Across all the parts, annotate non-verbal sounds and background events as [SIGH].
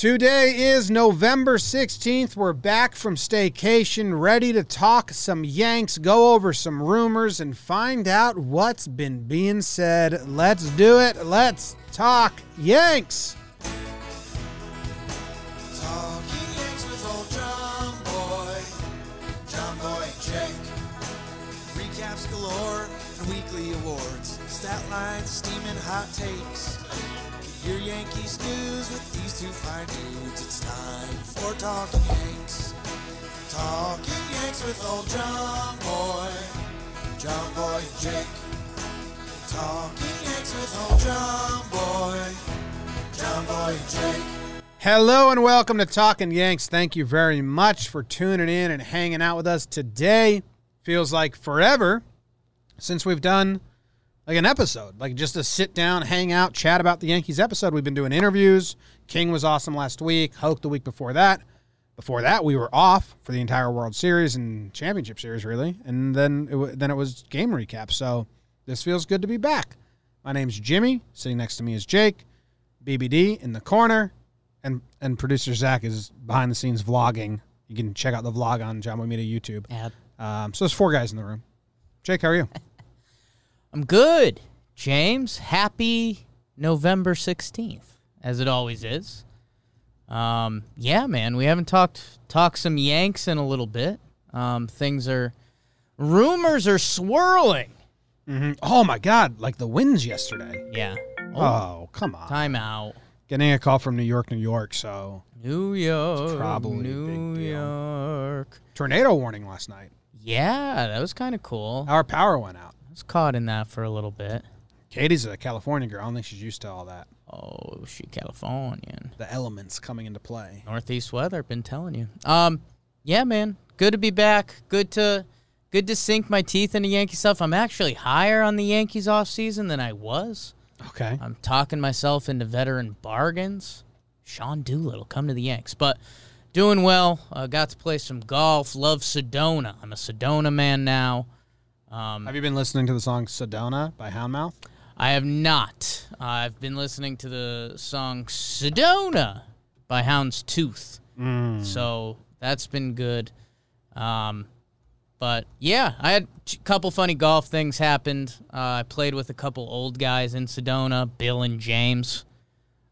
Today is November 16th. We're back from staycation, ready to talk some Yanks, go over some rumors, and find out what's been being said. Let's do it. Let's talk Yanks. Talking Yanks with old John Boy, Jomboy Jake. Recaps galore and weekly awards, stat lines, steaming hot takes. Your Yankees news two fine dudes. It's time for Talking Yanks. Talking Yanks with old Jomboy, John Boy and Jake. Talking Yanks with old Jomboy, John Boy and Jake. Hello and welcome to Talking Yanks. Thank you very much for tuning in and hanging out with us today. Feels like forever since we've done like an episode, like just to sit down, hang out, chat about the Yankees episode. We've been doing interviews. King was awesome last week, Hoke the week before that. Before that, we were off for the entire World Series and Championship Series, really, and then it, w- then it was game recap. So this feels good to be back. My name's Jimmy. Sitting next to me is Jake. BBD in the corner, and and producer Zach is behind the scenes vlogging. You can check out the vlog on John Media YouTube. Yeah, Um, so there's four guys in the room. Jake, how are you? [LAUGHS] I'm good. James, happy November 16th, as it always is. Um, yeah, man, we haven't talked talked some Yanks in a little bit. Um, things are rumors are swirling. hmm Oh my God! Like the winds yesterday. Yeah. Oh, Oh come on! timeout. Getting a call from New York, New York. So New York. probably New. York. tornado warning last night. Yeah, that was kind of cool. Our power went out. Was caught in that for a little bit. Katie's a California girl. I don't think she's used to all that. Oh, she Californian. The elements coming into play. Northeast weather, been telling you. Um, yeah, man, good to be back. Good to good to sink my teeth into Yankee stuff. I'm actually higher on the Yankees off season than I was. Okay. I'm talking myself into veteran bargains. Sean Doolittle, come to the Yanks, but doing well. Uh, got to play some golf. Love Sedona. I'm a Sedona man now. Um, Have you been listening to the song Sedona by Houndmouth? I have not. I've been listening to the song Sedona by Hound's Tooth. So that's been good. Um, but yeah, I had a couple funny golf things happened. Uh, I played with a couple old guys in Sedona, Bill and James.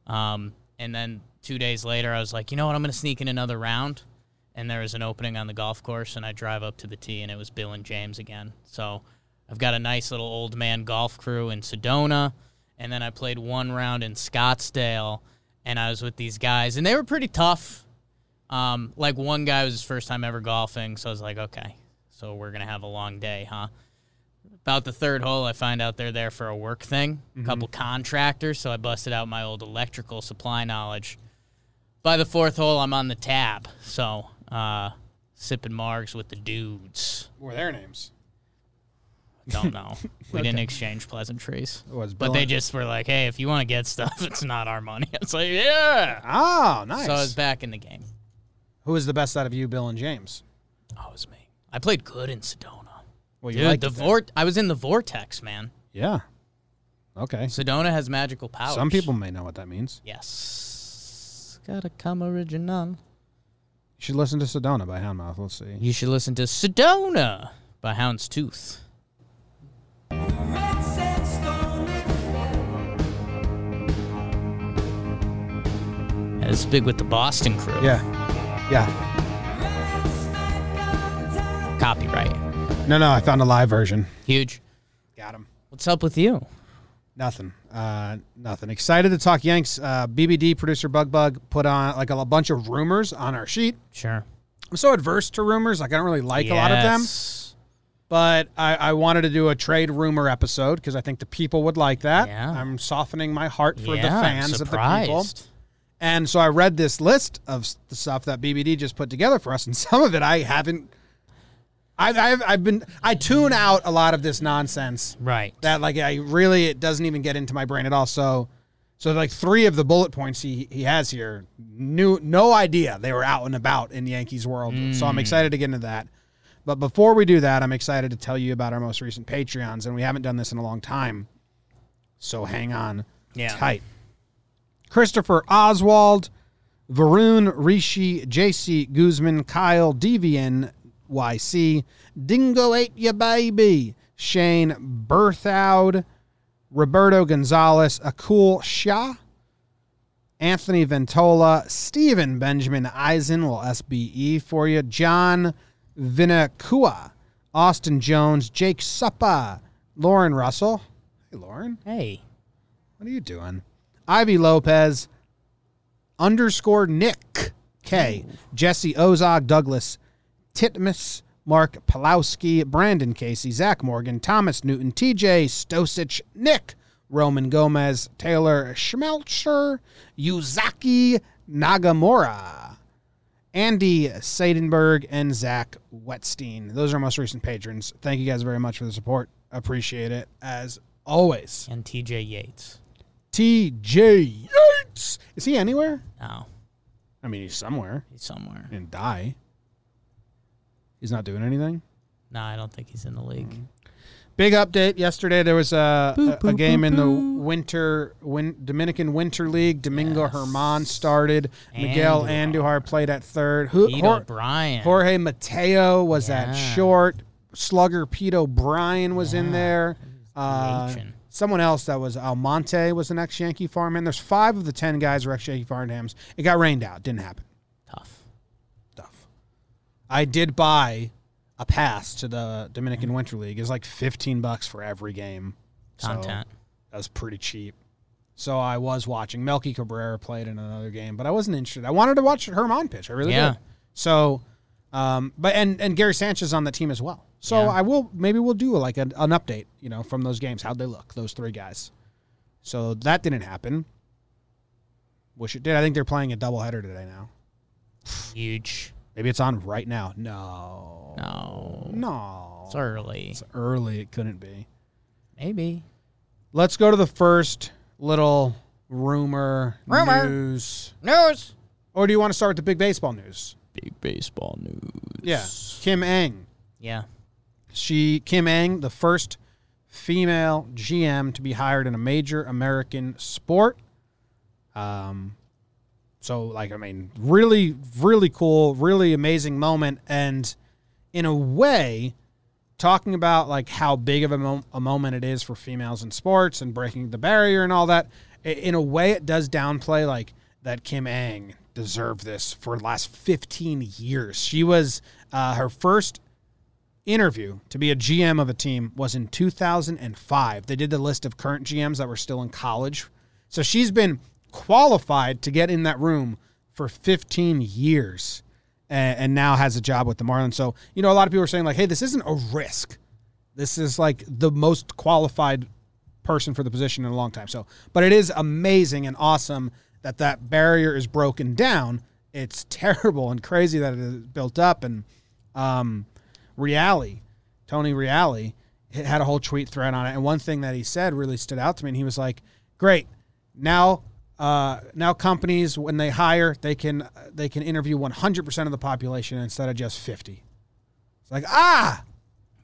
Um, and then two days later, I was like, you know what? I'm going to sneak in another round. And there was an opening on the golf course, and I drive up to the tee, and it was Bill and James again. So I've got a nice little old man golf crew in Sedona. And then I played one round in Scottsdale, and I was with these guys, and they were pretty tough. Um, like one guy was his first time ever golfing, so I was like, okay, so we're gonna have a long day, huh? About the third hole, I find out they're there for a work thing, a couple contractors, so I busted out my old electrical supply knowledge. By the fourth hole, I'm on the tab, so uh, sipping margs with the dudes. What were their names? I don't know. [LAUGHS] We didn't exchange pleasantries. Was But they just were like, hey, if you want to get stuff, [LAUGHS] it's not our money. [LAUGHS] It's like, yeah. Oh, nice. So I was back in the game. Who was the best out of you, Bill and James? Oh, it was me. I played good in Sedona. Well, you Dude, the it there. vor- I was in the vortex, man. Yeah. Okay. Sedona has magical powers. Some people may know what that means. Yes. Gotta come original. You should listen to Sedona by Houndmouth. Let's see. You should listen to Sedona by Hound's Tooth. It's big with the Boston crew. Yeah. Yeah. Copyright. No, no, I found a live version. Huge. Got him. What's up with you? Nothing. Uh, nothing. Excited to talk Yanks. Uh, BBD producer Bug Bug put on like a, bunch of rumors on our sheet. Sure. I'm so adverse to rumors. Like I don't really like a lot of them. Yes. But I, I wanted to do a trade rumor episode because I think the people would like that. Yeah. I'm softening my heart for yeah, the fans of the people. And so I read this list of the stuff that BBD just put together for us, and [LAUGHS] some of it I haven't. I've, I've, I've been I tune out a lot of this nonsense Right. that like I really it doesn't even get into my brain at all. So so like three of the bullet points he he has here, knew no idea they were out and about in Yankees world. So I'm mm. excited to get into that. But before we do that, I'm excited to tell you about our most recent Patreons, and we haven't done this in a long time. So hang on Yeah. tight. Christopher Oswald, Varun, Rishi, JC, Guzman, Kyle, Devian, YC, Dingo ate ya baby, Shane Berthoud, Roberto Gonzalez, Akul Shah, Anthony Ventola, Stephen Benjamin Eisen, well, SBE for you, John Vinakua, Austin Jones, Jake Suppa, Lauren Russell. Hey, Lauren, Hey. what are you doing? Ivy Lopez, underscore Nick K, Jesse Ozog, Douglas Titmus, Mark Pulowski, Brandon Casey, Zach Morgan, Thomas Newton, TJ Stosich, Nick Roman Gomez, Taylor Schmelcher, Yuzaki Nagamura, Andy Seidenberg, and Zach Wetstein. Those are our most recent patrons. Thank you guys very much for the support. Appreciate it as always. And TJ Yates. TJ Yates. Is he anywhere? No, I mean, he's somewhere. he's somewhere. And die. He's not doing anything. No, I don't think he's in the league. Big update yesterday. There was a, Boo, a, a game boo, in the winter win, Dominican Winter League. Domingo Yes. Herman started. Miguel Andujar. Andujar played at third. Who, Pete Jor- O'Brien. Jorge Mateo was at short. Slugger Pete O'Brien was in there. Uh, someone else that was Almonte was the next Yankee farmhand. There's five of the ten guys were ex Yankee farmhands. It got rained out. Didn't happen. I did buy a pass to the Dominican Winter League. It's like 15 bucks for every game. So Content. that was pretty cheap. So I was watching. Melky Cabrera played in another game, but I wasn't interested. I wanted to watch Herman pitch. I really Yeah. did. So, um, but and and Gary Sanchez on the team as well. So Yeah. I will maybe we'll do like an, an update, you know, from those games. How'd they look? Those three guys. So that didn't happen. Wish it did. I think they're playing a doubleheader today now. Huge. Maybe it's on right now. No. No. No. It's early. It's early. It couldn't be. Maybe. Let's go to the first little rumor, Rumor. news. News. Or do you want to start with the big baseball news? Big baseball news. Yeah. Kim Ng. Yeah. She Kim Ng, the first female GM to be hired in a major American sport. Um so like I mean, really really cool, really amazing moment. And in a way talking about like how big of a, mo- a moment it is for females in sports and breaking the barrier and all that in a way it does downplay like that Kim Ng deserved this for the last 15 years. She was uh, her first interview to be a gm of a team was in 2005 they did the list of current gms that were still in college. So she's been qualified to get in that room for 15 years and, and now has a job with the Marlins. So, you know, a lot of people are saying, like, hey, this isn't a risk. This is like the most qualified person for the position in a long time. So, but it is amazing and awesome that that barrier is broken down. It's [LAUGHS] terrible and crazy that it is built up. And um, Reale, Tony Reale, had a whole tweet thread on it. And one thing that he said really stood out to me. And he was like, great. Now uh, now companies when they hire they can they can interview 100% of the population instead of just 50 it's like ah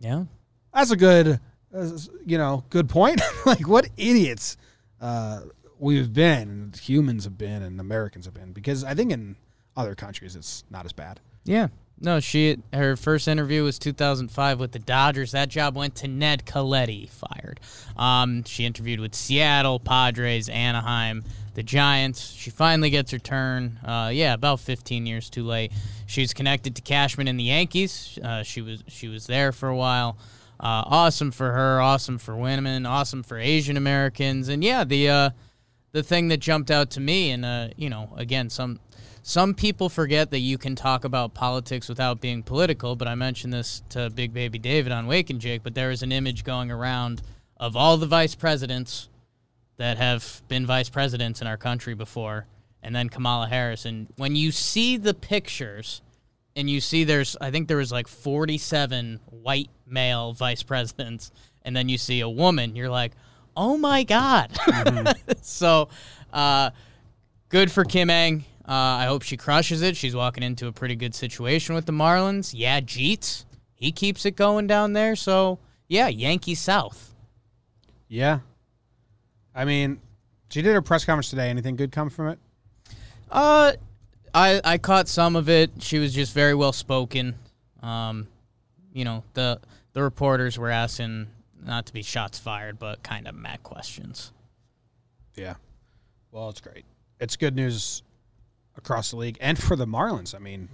Yeah. that's a good uh, you know good point [LAUGHS] like what idiots uh, we've been humans have been and americans have been because i think in other countries it's not as bad Yeah. No, she her first interview was 2005 with the Dodgers. That job went to Ned Colletti, fired. Um, she interviewed with Seattle, Padres, Anaheim, the Giants. She finally gets her turn. Uh, yeah, about 15 years too late. She's connected to Cashman and the Yankees. Uh, she was she was there for a while. Uh, awesome for her. Awesome for women. Awesome for Asian Americans. And yeah, the uh, the thing that jumped out to me, and uh, you know, again, some some people forget that you can talk about politics without being political. But I mentioned this to Big Baby David on Wake and Jake. But there is an image going around of all the vice presidents that have been vice presidents in our country before, and then Kamala Harris. And when you see the pictures, and you see there's, I think there was like 47 white male vice [LAUGHS] presidents, and then you see a woman, you're like, oh my god. [LAUGHS] so, uh, good for Kim Ng. Uh, I hope she crushes it. She's walking into a pretty good situation with the Marlins. Yeah, Jeets, he keeps it going down there. So, yeah, Yankee South. yeah i mean she did her press conference today anything good come from it Uh, I I caught some of it. She was just very well spoken. Um, you know the the reporters were asking not to be shots fired, but kind of mad questions. Yeah. Well, it's great. It's good news across the league and for the Marlins. I mean,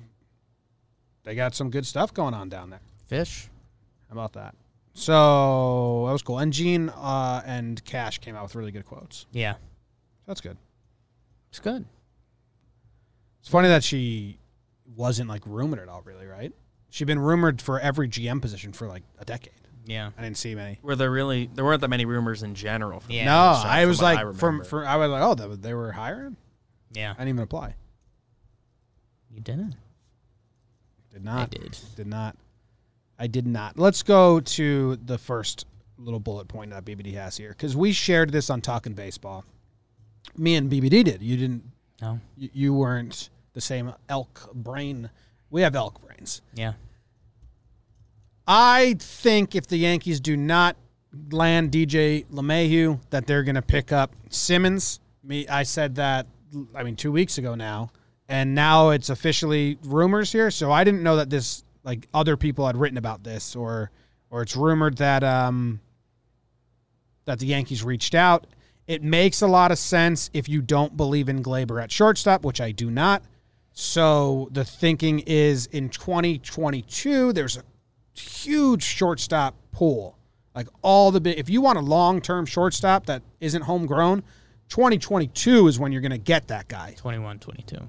they got some good stuff going on down there. Fish. How about that? So that was cool. And Gene uh, and Cash came out with really good quotes. Yeah, That's good. it's good. It's funny that she wasn't like rumored at all, really, right? She'd been rumored for every GM position for like a decade. Yeah. I didn't see many. Were there really? There weren't that many rumors in general. From Yeah. no, Marlins, I from was what like, I from remember. for I was like, oh, they, they were hiring. Yeah. I didn't even apply. You didn't. Did not. I did. Did not. I did not. Let's go to the first little bullet point that BBD has here because we shared this on Talking Baseball. Me and BBD did. You didn't. No. You, you weren't the same elk brain. We have elk brains. Yeah. I think if the Yankees do not land DJ LeMahieu, that they're going to pick up Simmons. Me, I said that. I mean, two weeks ago now, and now it's officially rumors here. So I didn't know that this like other people had written about this, or or it's rumored that um that the Yankees reached out. It makes a lot of sense if you don't believe in Gleyber at shortstop, which I do not. So the thinking is in 2022, there's a huge shortstop pool. Like all the if you want a long term shortstop that isn't homegrown, 2022 is when you're going to get that guy. 21, 22.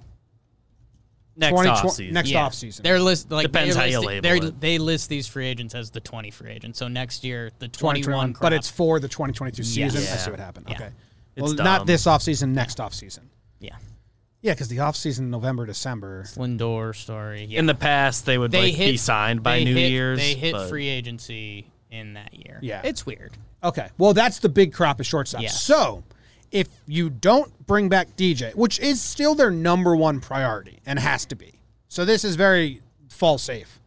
Next 20 offseason. Next yeah. offseason. They're list like Depends they're how you label it. They list these free agents as the 20 free agents. So next year, the 21 crop. but it's for the 2022 Yes. season. I see what happened. Yeah. Okay. It's well, not this off season. next off season. yeah. Yeah, because the offseason, November, December. Lindor story. Yeah. In the past, they would they like hit be signed by New hit, Year's. They hit but free agency in that year. Yeah. It's weird. Okay. Well, that's the big crop of shortstops. Yes. So, if you don't bring back DJ, which is still their number one priority and has to be, so this is very fall safe.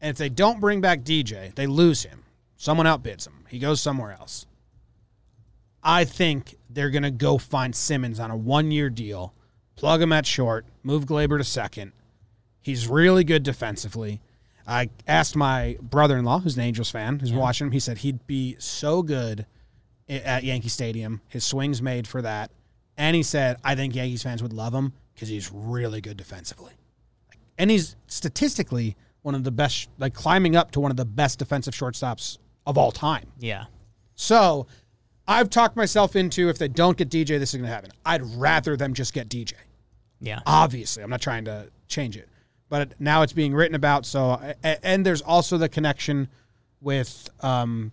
And if they don't bring back DJ, they lose him. Someone outbids him. He goes somewhere else. I think they're going to go find Simmons on a one year deal, plug him at short, move Gleyber to second. He's really good defensively. I asked my brother in law, who's an Angels fan, who's watching him. He said he'd be so good at Yankee Stadium. His swing's made for that. And he said, I think Yankees fans would love him because he's really good defensively. And he's statistically one of the best, like climbing up to one of the best defensive shortstops of all time. Yeah. So I've talked myself into if they don't get DJ, this is going to happen. I'd rather them just get DJ. Yeah. Obviously, I'm not trying to change it, but now it's being written about. So, and there's also the connection with um,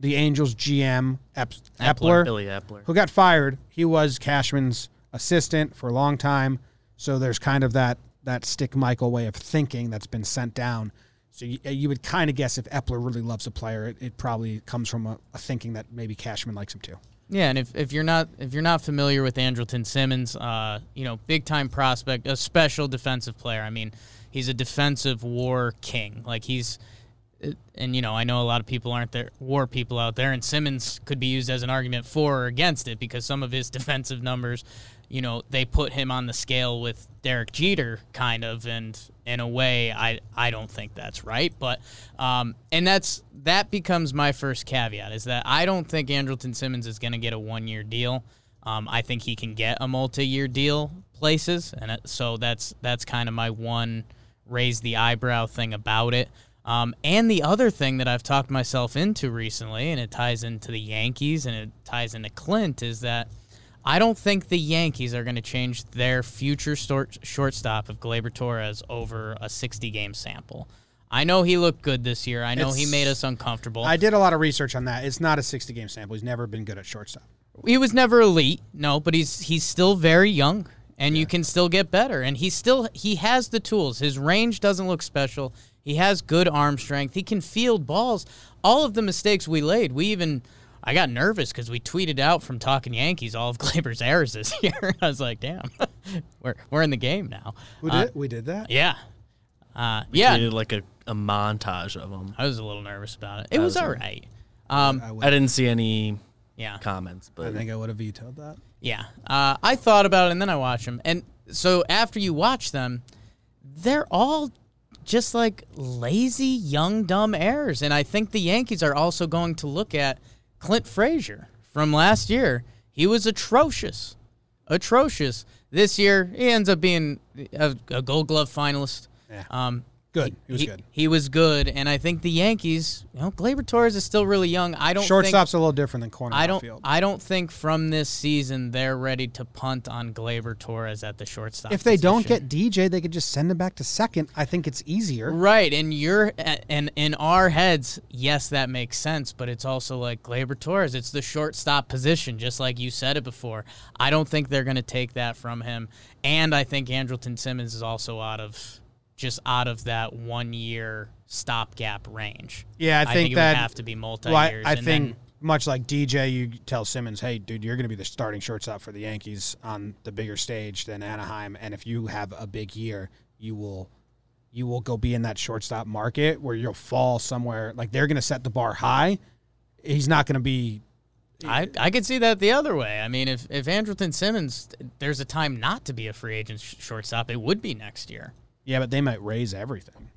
the Angels GM Ep- Eppler, Billy Eppler. who got fired. He was Cashman's assistant for a long time. So there's kind of that that stick Michael way of thinking that's been sent down. So you, you would kind of guess if Eppler really loves a player, it, it probably comes from a, a thinking that maybe Cashman likes him too. Yeah, and if, if you're not if you're not familiar with Andrelton Simmons, uh, you know, big time prospect, a special defensive player. I mean, he's a defensive war king. Like he's and you know, I know a lot of people aren't there war people out there and Simmons could be used as an argument for or against it because some of his [LAUGHS] defensive numbers, you know, they put him on the scale with Derek Jeter kind of and in a way I I don't think that's right, but um and that's that becomes my first caveat is that I don't think Andrelton Simmons is going to get a 1-year deal. Um, I think he can get a multi-year deal places, and it, so that's that's kind of my one raise the eyebrow thing about it. Um, and the other thing that I've talked myself into recently, and it ties into the Yankees and it ties into Clint, is that I don't think the Yankees are going to change their future short, shortstop of Gleyber Torres over a 60 game sample. I know he looked good this year. I know he made us uncomfortable. I did a lot of research on that. It's not a 60 game sample. He's never been good at shortstop. he was never elite, no, but he's he's still very young, and you can still get better. And he still he has the tools. His range doesn't look special. He has good arm strength. He can field balls. All of the mistakes we laid, we even. I got nervous because we tweeted out from Talking Yankees all of [LAUGHS] Gleyber's errors this [LAUGHS] year. I was like, "Damn, [LAUGHS] we're we're in the game now." We Uh, did. We did that. Yeah, uh, yeah. Did like a, a montage of them. I was a little nervous about it. It was was all a- right. Um, I, I didn't see any yeah. comments, but I think I would have vetoed that. Yeah, uh, I thought about it and then I watched them, And so after you watch them, they're all just like lazy young dumb heirs, and I think the Yankees are also going to look at Clint Frazier from last year. He was atrocious, atrocious. This year, he ends up being a, a Gold Glove finalist. Yeah. Um, Good. He was he, good. He was good, and I think the Yankees. You know, Gleyber Torres is still really young. I don't think Shortstop's a little different than corner I don't. outfield. I don't think from this season they're ready to punt on Gleyber Torres at the shortstop. if they don't get DJ, they could just send him back to second. I think it's easier. right, and you're and in our heads, yes, that makes sense. But it's also like Gleyber Torres. It's the shortstop position, just like you said it before. I don't think they're going to take that from him, and I think Andrelton Simmons is also out of just out of that one year stopgap range. Yeah, I think it that- would have to be multi Well, I, years. I think much like DJ, you tell Simmons, "Hey, dude, you're going to be the starting shortstop for the Yankees on the bigger stage than Anaheim, and if you have a big year, you will." You will go be in that shortstop market where you'll fall somewhere. Like they're going to set the bar high. He's not going to be I, I could see that the other way. I mean, if if Andrelton Simmons, there's a time not to be a free agent sh- shortstop, it would be next year. Yeah, but they might raise everything.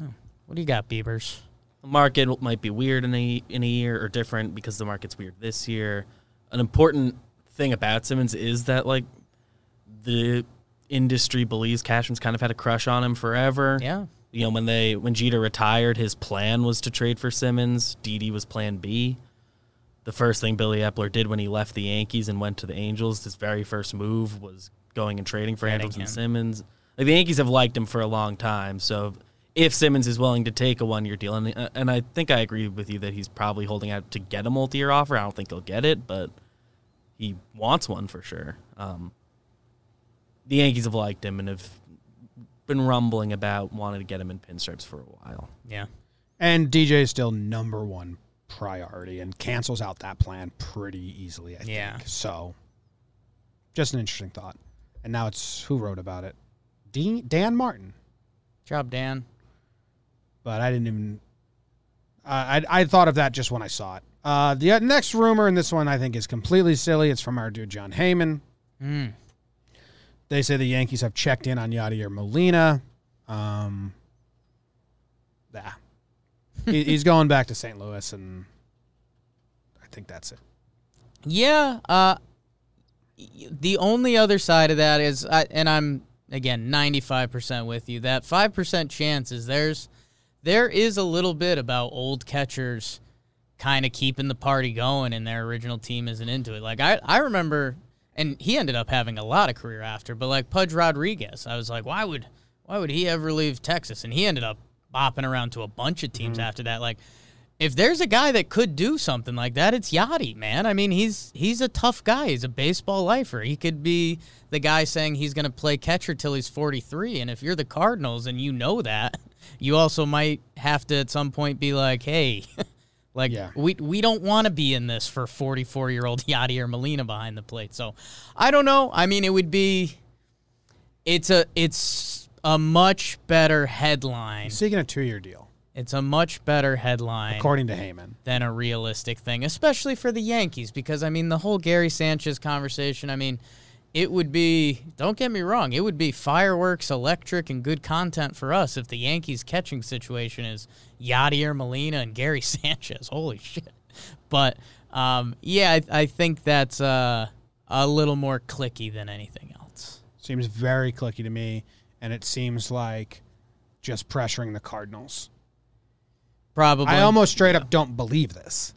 Oh, what do you got, Beavers? The market might be weird in a in a year or different because the market's weird this year. An important thing about Simmons is that like the industry believes Cashman's kind of had a crush on him forever. Yeah, You know, when they when Jeter retired, his plan was to trade for Simmons. Didi was plan B. The first thing Billy Eppler did when he left the Yankees and went to the Angels, his very first move was going and trading for Getting Andrelton him. Simmons. Like the Yankees have liked him for a long time, so if Simmons is willing to take a one year deal, and uh, and I think I agree with you that he's probably holding out to get a multi year offer. I don't think he'll get it, but he wants one for sure. Um, the Yankees have liked him and have been rumbling about wanting to get him in pinstripes for a while. yeah. And DJ is still number one priority and cancels out that plan pretty easily, I Yeah. think. So, just an interesting thought. And now it's who wrote about it? Dean, Dan Martin. Job, Dan. But I didn't even. Uh, I, I thought of that just when I saw it. Uh, the next rumor, and this one I think is completely silly. It's from our dude Jon Heyman. Mm. They say the Yankees have checked in on Yadier Molina. Um, yeah. [LAUGHS] he, he's going back to St. Louis, and I think that's it. Yeah. Uh, the only other side of that is, I, and I'm again 95% with you. That five percent chance is there's there is a little bit about old catchers kind of keeping the party going, and their original team isn't into it. Like I I remember, and he ended up having a lot of career after, but like Pudge Rodriguez, I was like, why would why would he ever leave Texas? And he ended up bopping around to a bunch of teams mm. after that. Like if there's a guy that could do something like that, it's Yadi, man. I mean, he's he's a tough guy. He's a baseball lifer. He could be the guy saying he's going to play catcher till he's 43. And if you're the Cardinals and you know that, [LAUGHS] you also might have to at some point be like, hey, [LAUGHS] like Yeah. we we don't want to be in this for 44 year old [LAUGHS] Yadi or Molina behind the plate. So I don't know. I mean, it would be. It's a it's a much better headline. He's seeking a two-year deal, It's a much better headline according to Heyman. than a realistic thing, especially for the Yankees, because I mean the whole Gary Sanchez conversation. I mean, it would be don't get me wrong, it would be fireworks, electric, and good content for us if the Yankees catching situation is Yadier Molina and Gary [LAUGHS] Sanchez. Holy shit! But um, yeah, I, I think that's uh, a little more clicky than anything else. Seems very clicky to me, and it seems like just pressuring the Cardinals. Probably. I almost straight up don't believe this.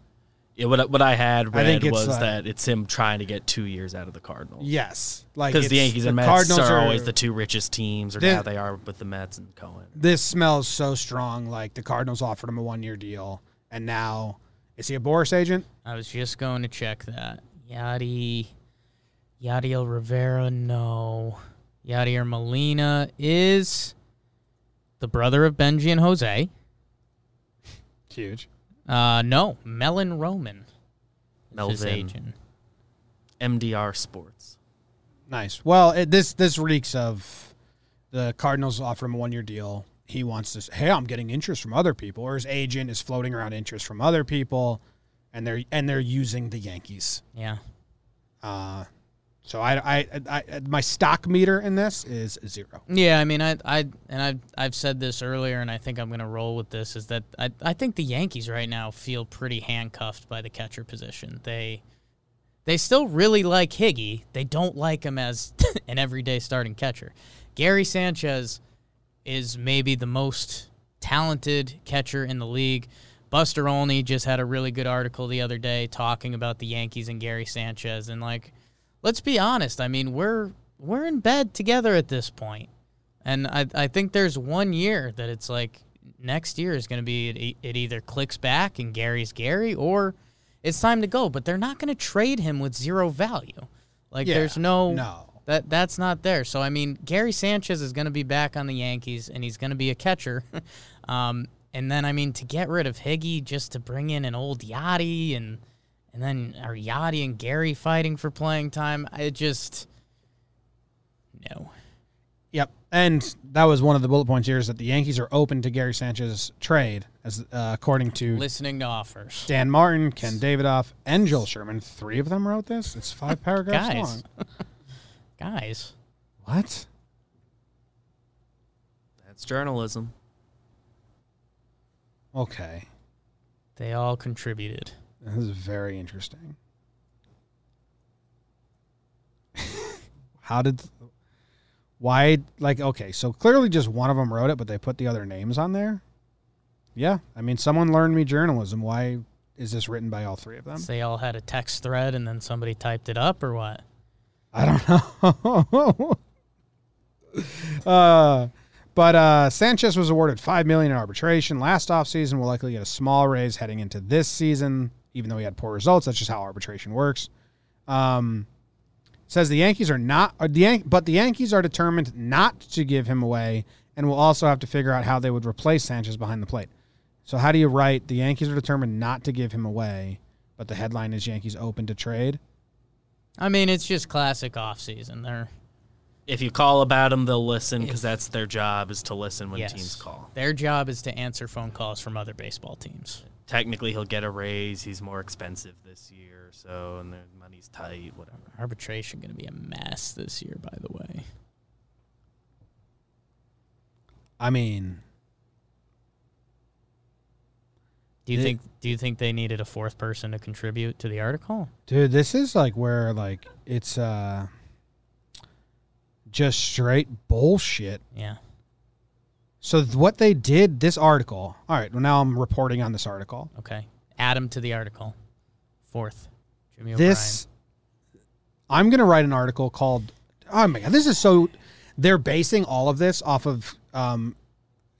Yeah, what what I had I think read it's was like- that it's him trying to get two years out of the Cardinals. Yes, like because the it's- Yankees and Mets Cardinals are, always the two richest teams, or This- now they are with the Mets and Cohen. This smells so strong. Like the Cardinals offered him a one-year deal, and now is he a Boras agent? I was just going to check that. Yadi, Yadiel Rivera, no. Yadier Molina is the brother of Benji and Jose. Huge. Uh, no, Melvin Roman. is His Melvin. agent. MDR Sports. Nice. Well, it, this this reeks of the Cardinals offer him a one year deal. He wants to. Hey, I'm getting interest from other people, or his agent is floating around interest from other people, and they're and they're using the Yankees. Yeah. Uh, So I, I, I, I my stock meter in this is zero. Yeah, I mean, I, I, and I've, I've said this earlier, and I think I'm going to roll with this. Is that I, I think the Yankees right now feel pretty handcuffed by the catcher position. They, they still really like Higgy. They don't like him as [LAUGHS] an everyday starting catcher. Gary Sanchez is maybe the most talented catcher in the league. Buster Olney just had a really good article the other day talking about the Yankees and Gary Sanchez, and like, let's be honest. I mean, we're we're in bed together at this point, and I I think there's one year that it's like next year is going to be it, it either clicks back and Gary's Gary or it's time to go. But they're not going to trade him with zero value. Like Yeah, there's no no. that that's not there. So I mean, Gary Sanchez is going to be back on the Yankees, and he's going to be a catcher. [LAUGHS] um, and then I mean, to get rid of Higgy just to bring in an old Yadi and and then are Yadi and Gary fighting for playing time? I just no. Yep. And that was one of the bullet points here is that the Yankees are open to Gary Sanchez's trade, as uh, according to Listening to offers, Dan Martin, Ken Davidoff, and Joel Sherman. Three of them wrote this. It's five [LAUGHS] paragraphs Guys. long. [LAUGHS] guys. What? That's journalism. Okay. They all contributed. This is very interesting. How did why like okay, so clearly just one of them wrote it, but they put the other names on there? Yeah, I mean someone learned me journalism. Why is this written by all three of them? They all had a text thread, and then somebody typed it up, or what? I don't [LAUGHS] know. uh, but uh, Sanchez was awarded five million in arbitration last offseason. Will likely get a small raise heading into this season, even though he had poor results. That's just how arbitration works. Um, says the Yankees are not, or the Yan- but the Yankees are determined not to give him away, and will also have to figure out how they would replace Sanchez behind the plate. So how do you write the Yankees are determined not to give him away, but the headline is Yankees open to trade? I mean, it's just classic offseason. They're If you call about them, they'll listen because that's their job is to listen when yes. teams call. Their job is to answer phone calls from other baseball teams. Technically, he'll get a raise. He's more expensive this year, so and the money's tight. Whatever. Arbitration going to be a mess this year, by the way. I mean, Do you It- think do you think they needed a fourth person to contribute to the article? Dude, this is like where like it's uh just straight bullshit. Yeah. So what they did this article. All right, well now I'm reporting on this article. Okay. Add him to the article. Fourth. Jimmy This I'm going to write an article called Oh my god, this is so they're basing all of this off of um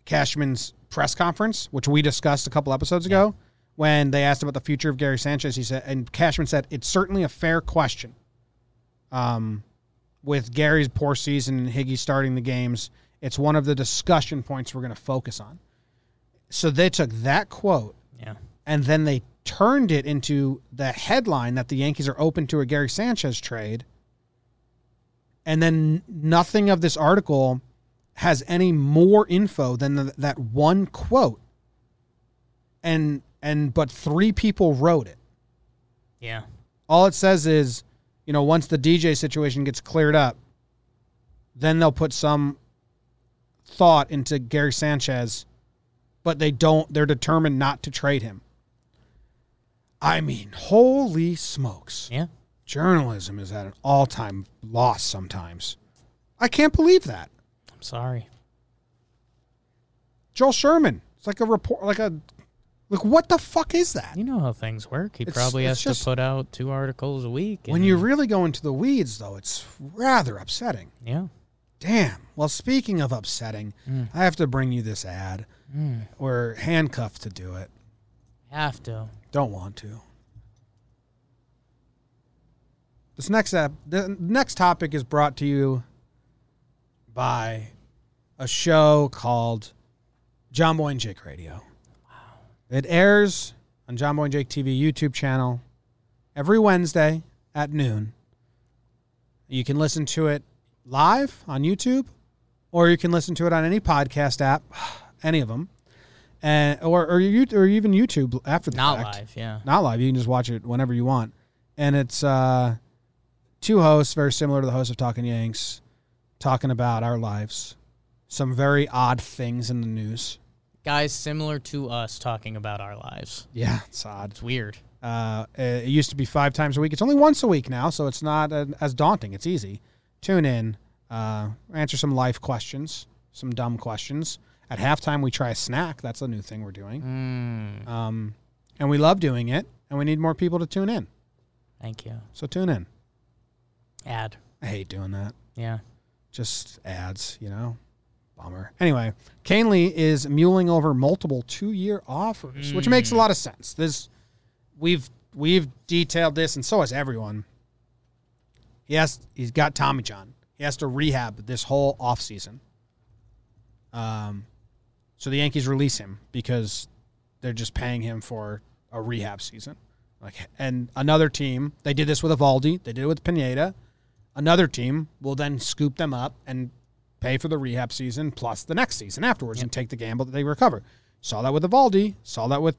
Cashman's press conference, which we discussed a couple episodes ago when they asked about the future of Gary Sanchez, he said and Cashman said it's certainly a fair question. Um with Gary's poor season and Higgy starting the games, it's one of the discussion points we're going to focus on. So they took that quote Yeah. and then they turned it into the headline that the Yankees are open to a Gary Sanchez trade. And then nothing of this article has any more info than the, that one quote. And and but three people wrote it. Yeah. All it says is, you know, once the DJ situation gets cleared up, then they'll put some thought into Gary Sanchez, but they don't they're determined not to trade him. I mean, holy smokes. Yeah. Journalism is at an all-time loss sometimes. I can't believe that. I'm sorry. Joel Sherman. It's like a report like a like what the fuck is that? You know how things work. He It's- probably it's has just- to put out two articles a week. When you really go into the weeds though, it's rather upsetting. Yeah. Damn. Well, speaking of upsetting, Mm. I have to bring you this ad. Mm. We're handcuffed to do it. Have to. Don't want to. This next ep- the next topic is brought to you by a show called Jomboy and Jake Radio. Wow. It airs on Jomboy and Jake TV YouTube channel every Wednesday at noon. You can listen to it live on YouTube, or you can listen to it on any podcast app, [SIGHS] any of them, and or or, you, or even YouTube after the Not fact live. Yeah. not live. You can just watch it whenever you want, and it's uh, two hosts, very similar to the host of Talking Yanks, talking about our lives, some very odd things in the news. Guys similar to us talking about our lives. Yeah, it's odd. It's weird. Uh, it used to be five times a week. It's only once a week now, so it's not uh, as daunting. It's easy. Tune in, uh, answer some life questions, some dumb questions. At halftime, we try a snack. That's a new thing we're doing. Mm, Um, and we love doing it, and we need more people to tune in. thank you. So tune in. Ad. I hate doing that. Yeah. Just ads, you know? Bummer. Anyway, Kahnle is mulling over multiple two-year offers, which makes a lot of sense. This we've we've detailed this, and so has everyone. He has he's got Tommy John. He has to rehab this whole offseason. Um, so the Yankees release him because they're just paying him for a rehab season. Like, and another team, they did this with Eovaldi, they did it with Pineda. Another team will then scoop them up and pay for the rehab season plus the next season afterwards and take the gamble that they recover. Saw that with Eovaldi, saw that with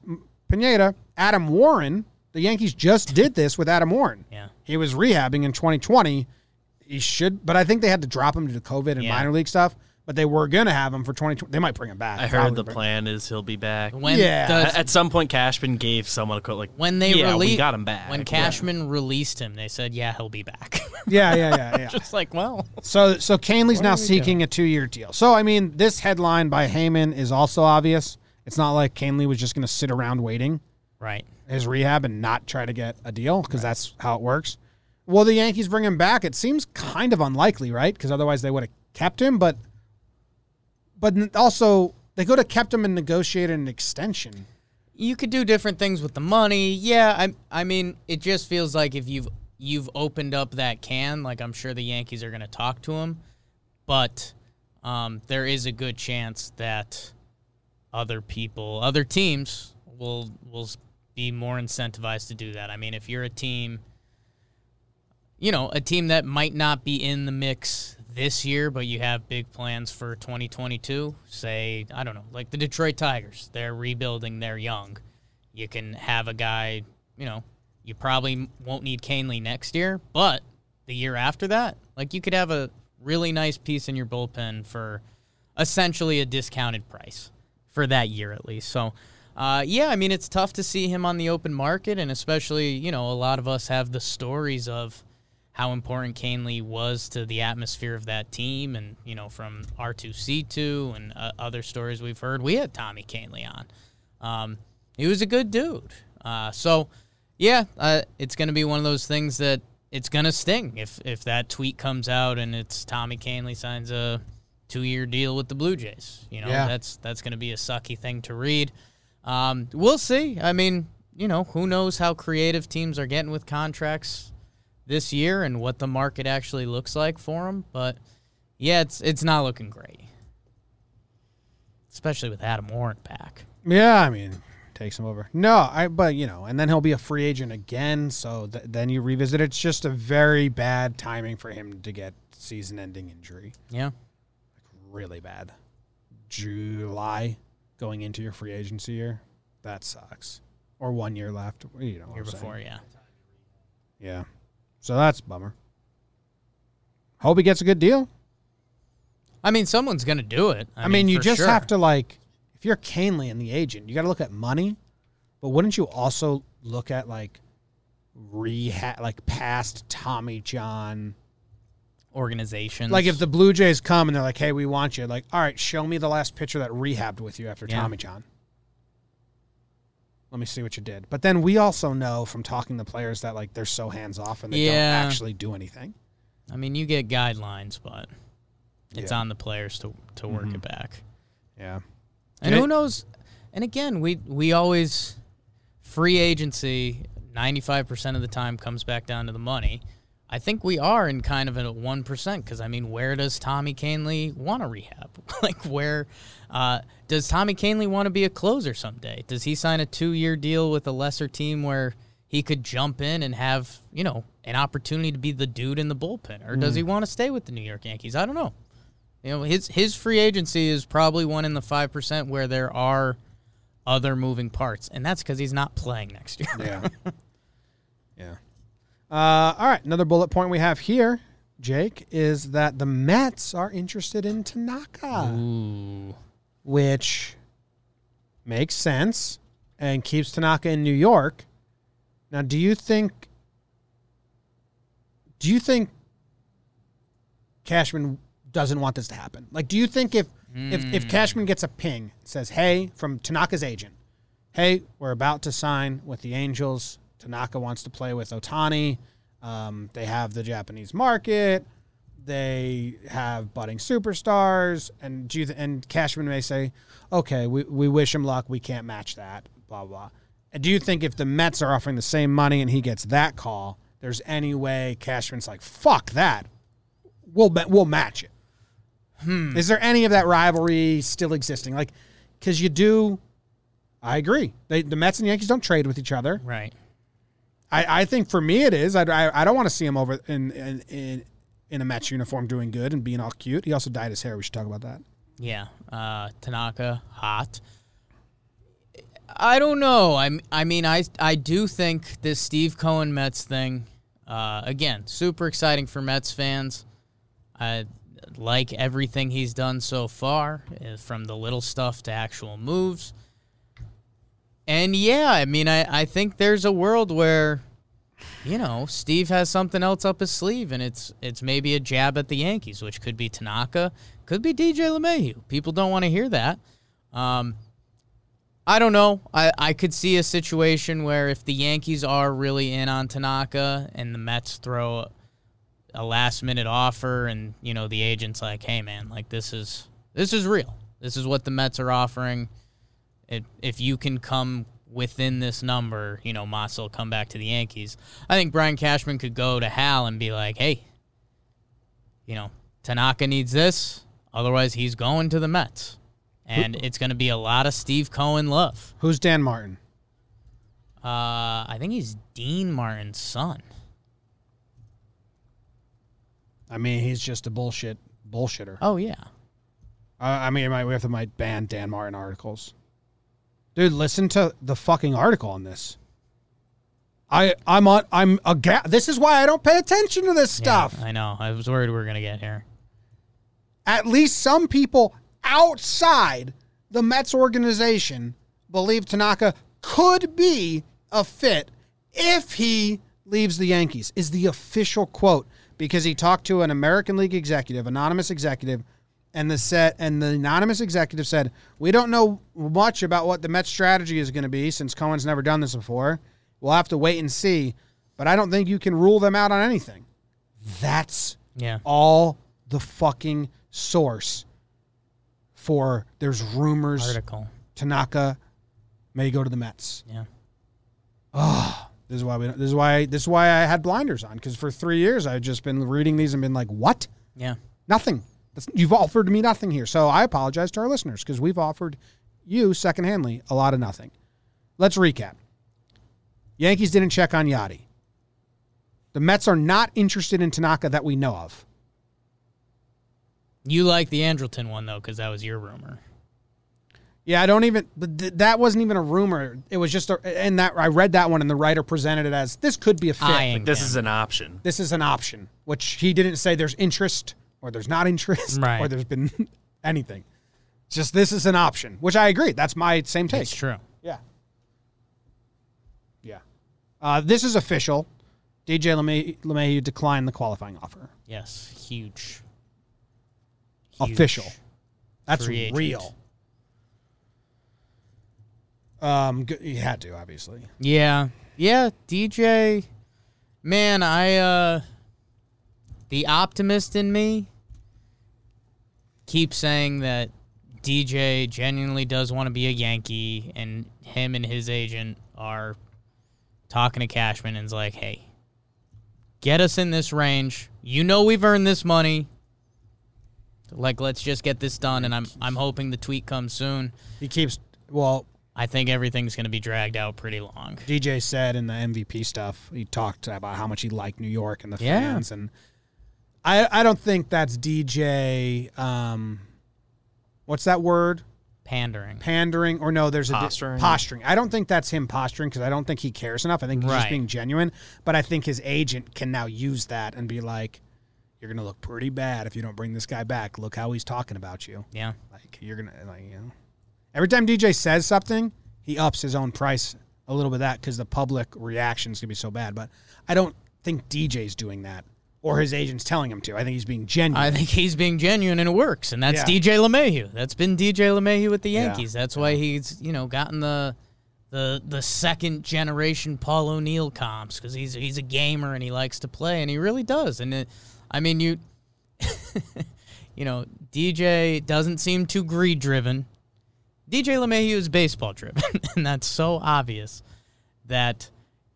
Pineda. Adam Warren, the Yankees just did this with Adam Warren. Yeah. He was rehabbing in 2020. He should, but I think they had to drop him due to COVID and Yeah. minor league stuff. But they were gonna have him for 2020. They might bring him back. I heard the bring- plan is he'll be back. When Yeah. the- At at some point, Cashman gave someone a quote like, when they yeah, released we got him back. when Cashman released him, they said, "Yeah, he'll be back." [LAUGHS] Yeah, yeah, yeah, yeah. Just like, well, So so Kahnle's now are we seeking a two year deal. So I mean, this headline by Heyman is also obvious. It's not like Kahnle was just going to sit around waiting right. His rehab and not try to get a deal because that's how it works. Will the Yankees bring him back? It seems kind of unlikely, right? Because otherwise they would have kept him. But but also they could have kept him and negotiated an extension. You could do different things with the money. Yeah, I I mean, it just feels like if you've you've opened up that can, like I'm sure the Yankees are going to talk to him, but um, there is a good chance that other people, other teams will will be more incentivized to do that. I mean, if you're a team you know, a team that might not be in the mix this year, but you have big plans for 2022. Say, I don't know, like the Detroit Tigers. They're rebuilding, they're young. You can have a guy, you know, you probably won't need Kahnle next year, but the year after that, like you could have a really nice piece in your bullpen for essentially a discounted price for that year at least. So, uh, yeah, I mean, it's tough to see him on the open market, and especially, you know, a lot of us have the stories of how important Kahnle was to the atmosphere of that team, and you know, from R2C2 and uh, other stories we've heard. We had Tommy Kahnle on. Um, he was a good dude. Uh, so, yeah, uh, it's going to be one of those things that it's going to sting if if that tweet comes out and it's Tommy Kahnle signs a two year deal with the Blue Jays. You know, Yeah. that's that's going to be a sucky thing to read. Um, we'll see. I mean, you know, who knows how creative teams are getting with contracts this year and what the market actually looks like for them. But yeah, it's it's not looking great, especially with Adam Warren back. Yeah, I mean, takes him over. No, I but you know, and then he'll be a free agent again. So th- then you revisit. It's just a very bad timing for him to get season-ending injury. Yeah, Really bad. July going into your free agency year, that sucks. Or one year left. You know, year saying. before, yeah. Yeah. So that's a bummer. Hope he gets a good deal. I mean, someone's gonna do it. I, I, mean, you just sure. have to like, if you're Kahnle and the agent, you got to look at money, but wouldn't you also look at like rehab, like past Tommy John? Organizations. Like if the Blue Jays come and they're like, "Hey, we want you," like, all right, show me the last pitcher that rehabbed with you after Yeah. Tommy John. Let me see what you did. But then we also know from talking to players that like they're so hands off and they Yeah. don't actually do anything. I mean, you get guidelines, but it's Yeah. Mm-hmm. on the players to to work it back. Yeah. And Jay- who knows? And again, we we always free agency. Ninety five percent of the time comes back down to the money. I think we are in kind of a one percent because I mean, where does Tommy Kahnle want to rehab? [LAUGHS] like, where uh, does Tommy Kahnle want to be a closer someday? Does he sign a two year deal with a lesser team where he could jump in and have you know an opportunity to be the dude in the bullpen, or does he want to stay with the New York Yankees? I don't know. You know, his his free agency is probably one in the five percent where there are other moving parts, and that's because he's not playing next year. Yeah. [LAUGHS] yeah. Uh, all right, another bullet point we have here, Jake, is that the Mets are interested in Tanaka, Ooh. which makes sense and keeps Tanaka in New York. Now, do you think? Do you think Cashman doesn't want this to happen? Like, do you think if if if Cashman gets a ping says, "Hey," from Tanaka's agent, "Hey, we're about to sign with the Angels. Tanaka wants to play with Otani. Um, they have the Japanese market. They have budding superstars." And do you th- and Cashman may say, "Okay, we we wish him luck. We can't match that." Blah blah. And do you think if the Mets are offering the same money and he gets that call, there's any way Cashman's like, "Fuck that. We'll we'll match it." Hmm. Is there any of that rivalry still existing? Like, because you do. I agree. They, the Mets and Yankees don't trade with each other. Right. I, I think for me it is. I, I, I don't want to see him over in, in in in a Mets uniform doing good and being all cute. He also dyed his hair. We should talk about that. Yeah. Uh, Tanaka, hot. I don't know. I I mean, I I do think this Steve Cohen Mets thing, uh, again, super exciting for Mets fans. I like everything he's done so far, uh, from the little stuff to actual moves. And yeah, I mean, I, I think there's a world where, you know, Steve has something else up his sleeve, and it's it's maybe a jab at the Yankees, which could be Tanaka, could be DJ LeMahieu. People don't want to hear that. Um, I don't know. I, I could see a situation where if the Yankees are really in on Tanaka and the Mets throw a last minute offer and you know the agent's like, "Hey man, like this is this is real. This is what the Mets are offering. It, if you can come within this number, you know, Masa will come back to the Yankees." I think Brian Cashman could go to Hal and be like, "Hey, you know, Tanaka needs this. Otherwise, he's going to the Mets." And it's going to be a lot of Steve Cohen love. Who's Dan Martin? Uh, I think he's Dean Martin's son. I mean, he's just a bullshit bullshitter. Oh yeah. Uh, I mean, we have to might ban Dan Martin articles. Dude, listen to the fucking article on this. I I'm on I'm a ga- This is why I don't pay attention to this Yeah, stuff. I know. I was worried we were gonna get here. At least some people outside the Mets organization believe Tanaka could be a fit if he leaves the Yankees. Is the official quote because he talked to an American League executive, anonymous executive, and the set and the anonymous executive said, "We don't know much about what the Mets strategy is going to be since Cohen's never done this before. We'll have to wait and see, but I don't think you can rule them out on anything." That's Yeah. all the fucking source for there's rumors Article. Tanaka may go to the Mets. Yeah. This is why we. This is why. This is why I had blinders on because for three years I've just been reading these and been like, "What? Yeah. Nothing. That's, you've offered me nothing here." So I apologize to our listeners because we've offered you secondhandly a lot of nothing. Let's recap. Yankees didn't check on Yadi. The Mets are not interested in Tanaka that we know of. You like the Andrelton one though, because that was your rumor. Yeah, I don't even. but th- That wasn't even a rumor. It was just, a, and that I read that one, and the writer presented it as this could be a fit. Eyeing This is an option. This is an option, which he didn't say there's interest or there's not interest [LAUGHS] Right. or there's been [LAUGHS] anything. It's just this is an option, which I agree. That's my same take. It's true. Yeah. Yeah. Uh, this is official. DJ LeMay- LeMahieu declined the qualifying offer. Yes. Huge. Huge. Official. That's Free agent. real. Um, he had to obviously. Yeah. Yeah, DJ man, I uh the optimist in me keeps saying that DJ genuinely does want to be a Yankee and him and his agent are talking to Cashman and is like, "Hey, get us in this range. You know we've earned this money. Like let's just get this done and I'm I'm hoping the tweet comes soon. He keeps well. I think everything's going to be dragged out pretty long. DJ said in the MVP stuff, he talked about how much he liked New York and the Yeah. fans, and I I don't think that's DJ. Um, what's that word? Pandering. pandering or no there's a di- Posturing. posturing i don't think that's him posturing because i don't think he cares enough i think he's just Right. being genuine but i think his agent can now use that and be like you're gonna look pretty bad if you don't bring this guy back look how he's talking about you Yeah. like you're gonna like you know every time dj says something he ups his own price a little bit of that because the public reaction is gonna be so bad but i don't think dj's doing that or his agent's telling him to i think he's being genuine I think he's being genuine and it works, and that's Yeah. DJ LeMahieu. That's been DJ LeMahieu with the Yeah. Yankees. That's why he's you know gotten the the the second generation Paul O'Neill comps because he's he's a gamer and he likes to play and he really does. And it, I mean you, [LAUGHS] you know DJ doesn't seem too greed driven. DJ LeMahieu is baseball driven, [LAUGHS] and that's so obvious that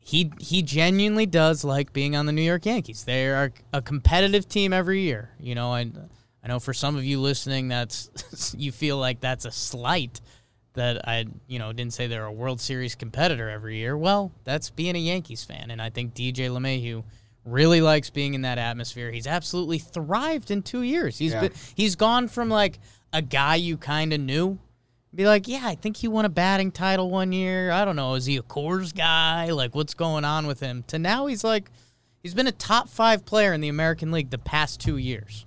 he he genuinely does like being on the New York Yankees. They are a competitive team every year. You know, and I know for some of you listening, that's [LAUGHS] you feel like that's a slight that I you know didn't say they're a World Series competitor every year. Well, that's being a Yankees fan, and I think DJ LeMahieu really likes being in that atmosphere. He's absolutely thrived in two years. He's Yeah. been he's gone from like a guy you kind of knew be like, yeah, I think he won a batting title one year. I don't know. Is he a Coors guy? Like, what's going on with him? To now, he's like, he's been a top five player in the American League the past two years.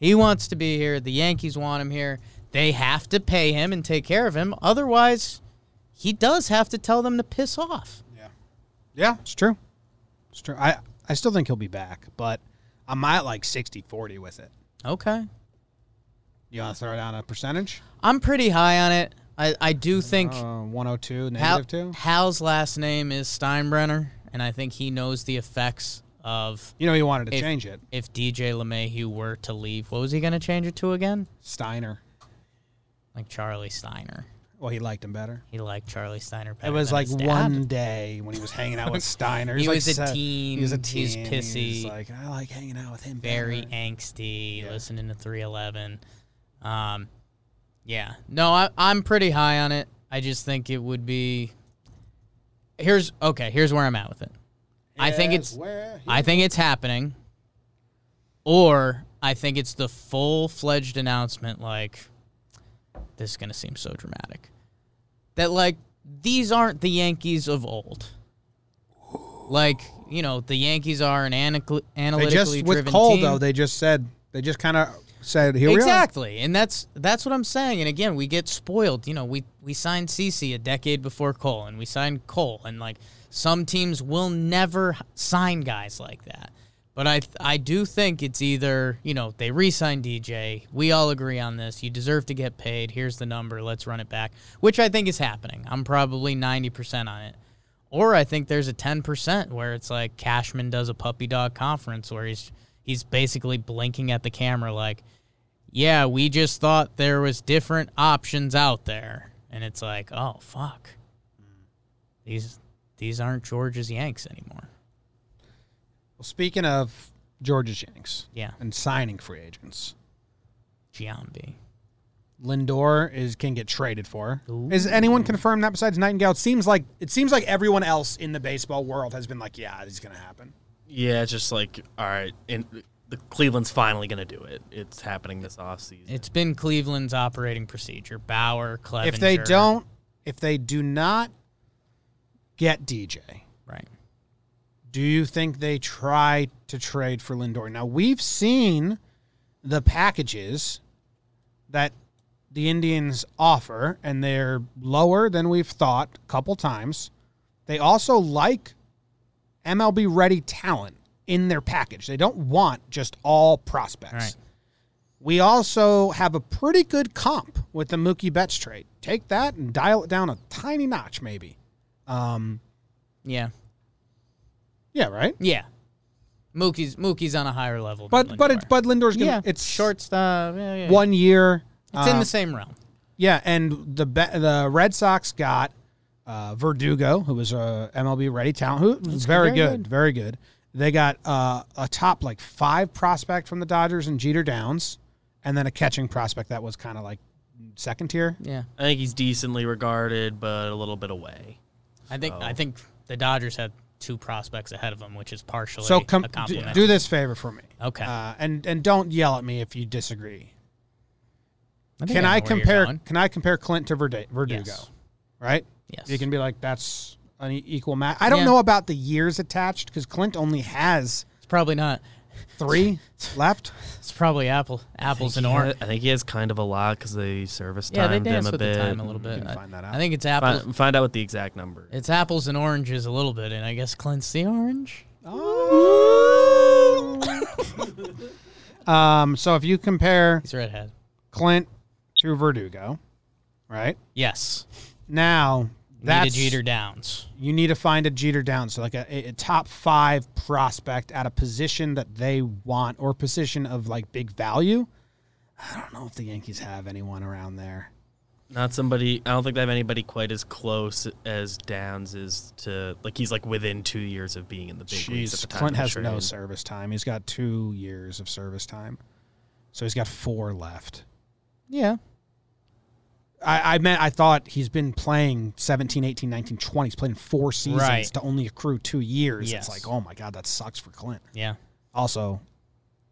He wants to be here. The Yankees want him here. They have to pay him and take care of him. Otherwise, he does have to tell them to piss off. Yeah, Yeah, it's true. It's true. I, I still think he'll be back, but I'm at like 60 40 with it. Okay. You want to throw down a percentage? I'm pretty high on it. I, I do think Uh, 102, Hal, negative 2? Hal's last name is Steinbrenner, and I think he knows the effects of You know, he wanted to if- change it. if DJ LeMahieu were to leave, what was he going to change it to again? Steiner. Like Charlie Steiner. Well, he liked him better. He liked Charlie Steiner better. It was like one day when he was hanging out with [LAUGHS] Steiner. He like was a se- teen, He was a he was teen. pissy. He was like, I like hanging out with him. very better." angsty, Yeah. listening to 311. Um, yeah, no, I, I'm pretty high on it. I just think it would be. Here's okay. Here's where I'm at with it. I think Yes, it's. where he- I think it's happening. Or I think it's the full fledged announcement. Like, this is gonna seem so dramatic. That like these aren't the Yankees of old. Like you know, the Yankees are an analytic- they analytically just with driven Cole team. though. They just said they just kind of said here exactly, and that's that's what I'm saying. And again, we get spoiled. You know, we we signed CC a decade before Cole, and we signed Cole, and like some teams will never sign guys like that. But I I do think it's either you know they re-sign DJ. We all agree on this. You deserve to get paid. Here's the number. Let's run it back. Which I think is happening. I'm probably ninety percent on it. Or I think there's a ten percent where it's like Cashman does a puppy dog conference where he's he's basically blinking at the camera like, "Yeah, we just thought there was different options out there," and it's like, "Oh fuck, these these aren't George's Yanks anymore." Well, speaking of George's Yanks Yeah, and signing free agents, Giambi. Lindor is can get traded for. Is anyone confirmed that besides Nightengale? It seems like it seems like everyone else in the baseball world has been like, yeah, this is gonna happen. Yeah, it's just like all right, and the Cleveland's finally gonna do it. It's happening this offseason. It's been Cleveland's operating procedure. Bauer, Clevinger. If they don't, if they do not get DJ, right? do you think they try to trade for Lindor? Now we've seen the packages that the Indians offer, and they're lower than we've thought a couple times. They also like MLB ready talent in their package. They don't want just all prospects. Right. We also have a pretty good comp with the Mookie Betts trade. Take that and dial it down a tiny notch, maybe. Um, Yeah, yeah, right. yeah. Mookie's Mookie's on a higher level. But but it's Bud Lindor's gonna yeah, it's shortstop. Yeah, yeah. one year. It's in uh, the same realm. yeah, and the the Red Sox got uh, Verdugo, who was a MLB ready talent, who was very, very good, good. very good. They got uh, a top like five prospect from the Dodgers and Jeter Downs, and then a catching prospect that was kind of like second tier. Yeah, I think he's decently regarded, but a little bit away. I think I think the Dodgers had two prospects ahead of them, which is partially So com- a do, compliment. do this favor for me, okay. uh, and and don't yell at me if you disagree. I Can know I compare? Can I compare Clint to Verde, Verdugo? Yes. Right. Yes. You can be like that's an equal match. I don't Yeah. know about the years attached because Clint only has It's probably not. three [LAUGHS] left. It's probably apple apples and orange. I think he has kind of a lot because they service Yeah, time they dance him a with bit. the time a little bit. can I, find that out. I think it's apples. Find, find out what the exact number. is. It's apples and oranges a little bit, and I guess Clint's the orange. Oh. [LAUGHS] Um. So if you compare He's redhead. Clint to Verdugo, right Yes. now Need a that's Jeter Downs. you need to find a Jeter Downs, so like a, a top five prospect at a position that they want or position of like big value. I don't know if the Yankees have anyone around there. Not somebody. I don't think they have anybody quite as close as Downs is to. Like he's like within two years of being in the big leagues at the time. Clint of the has no service time. He's got two years of service time, so he's got four left. Yeah. I, I meant I thought he's been playing 17, 18, 19, 20. He's played in four seasons Right. to only accrue two years. Yes. It's like, oh my god, that sucks for Clint. Yeah. Also,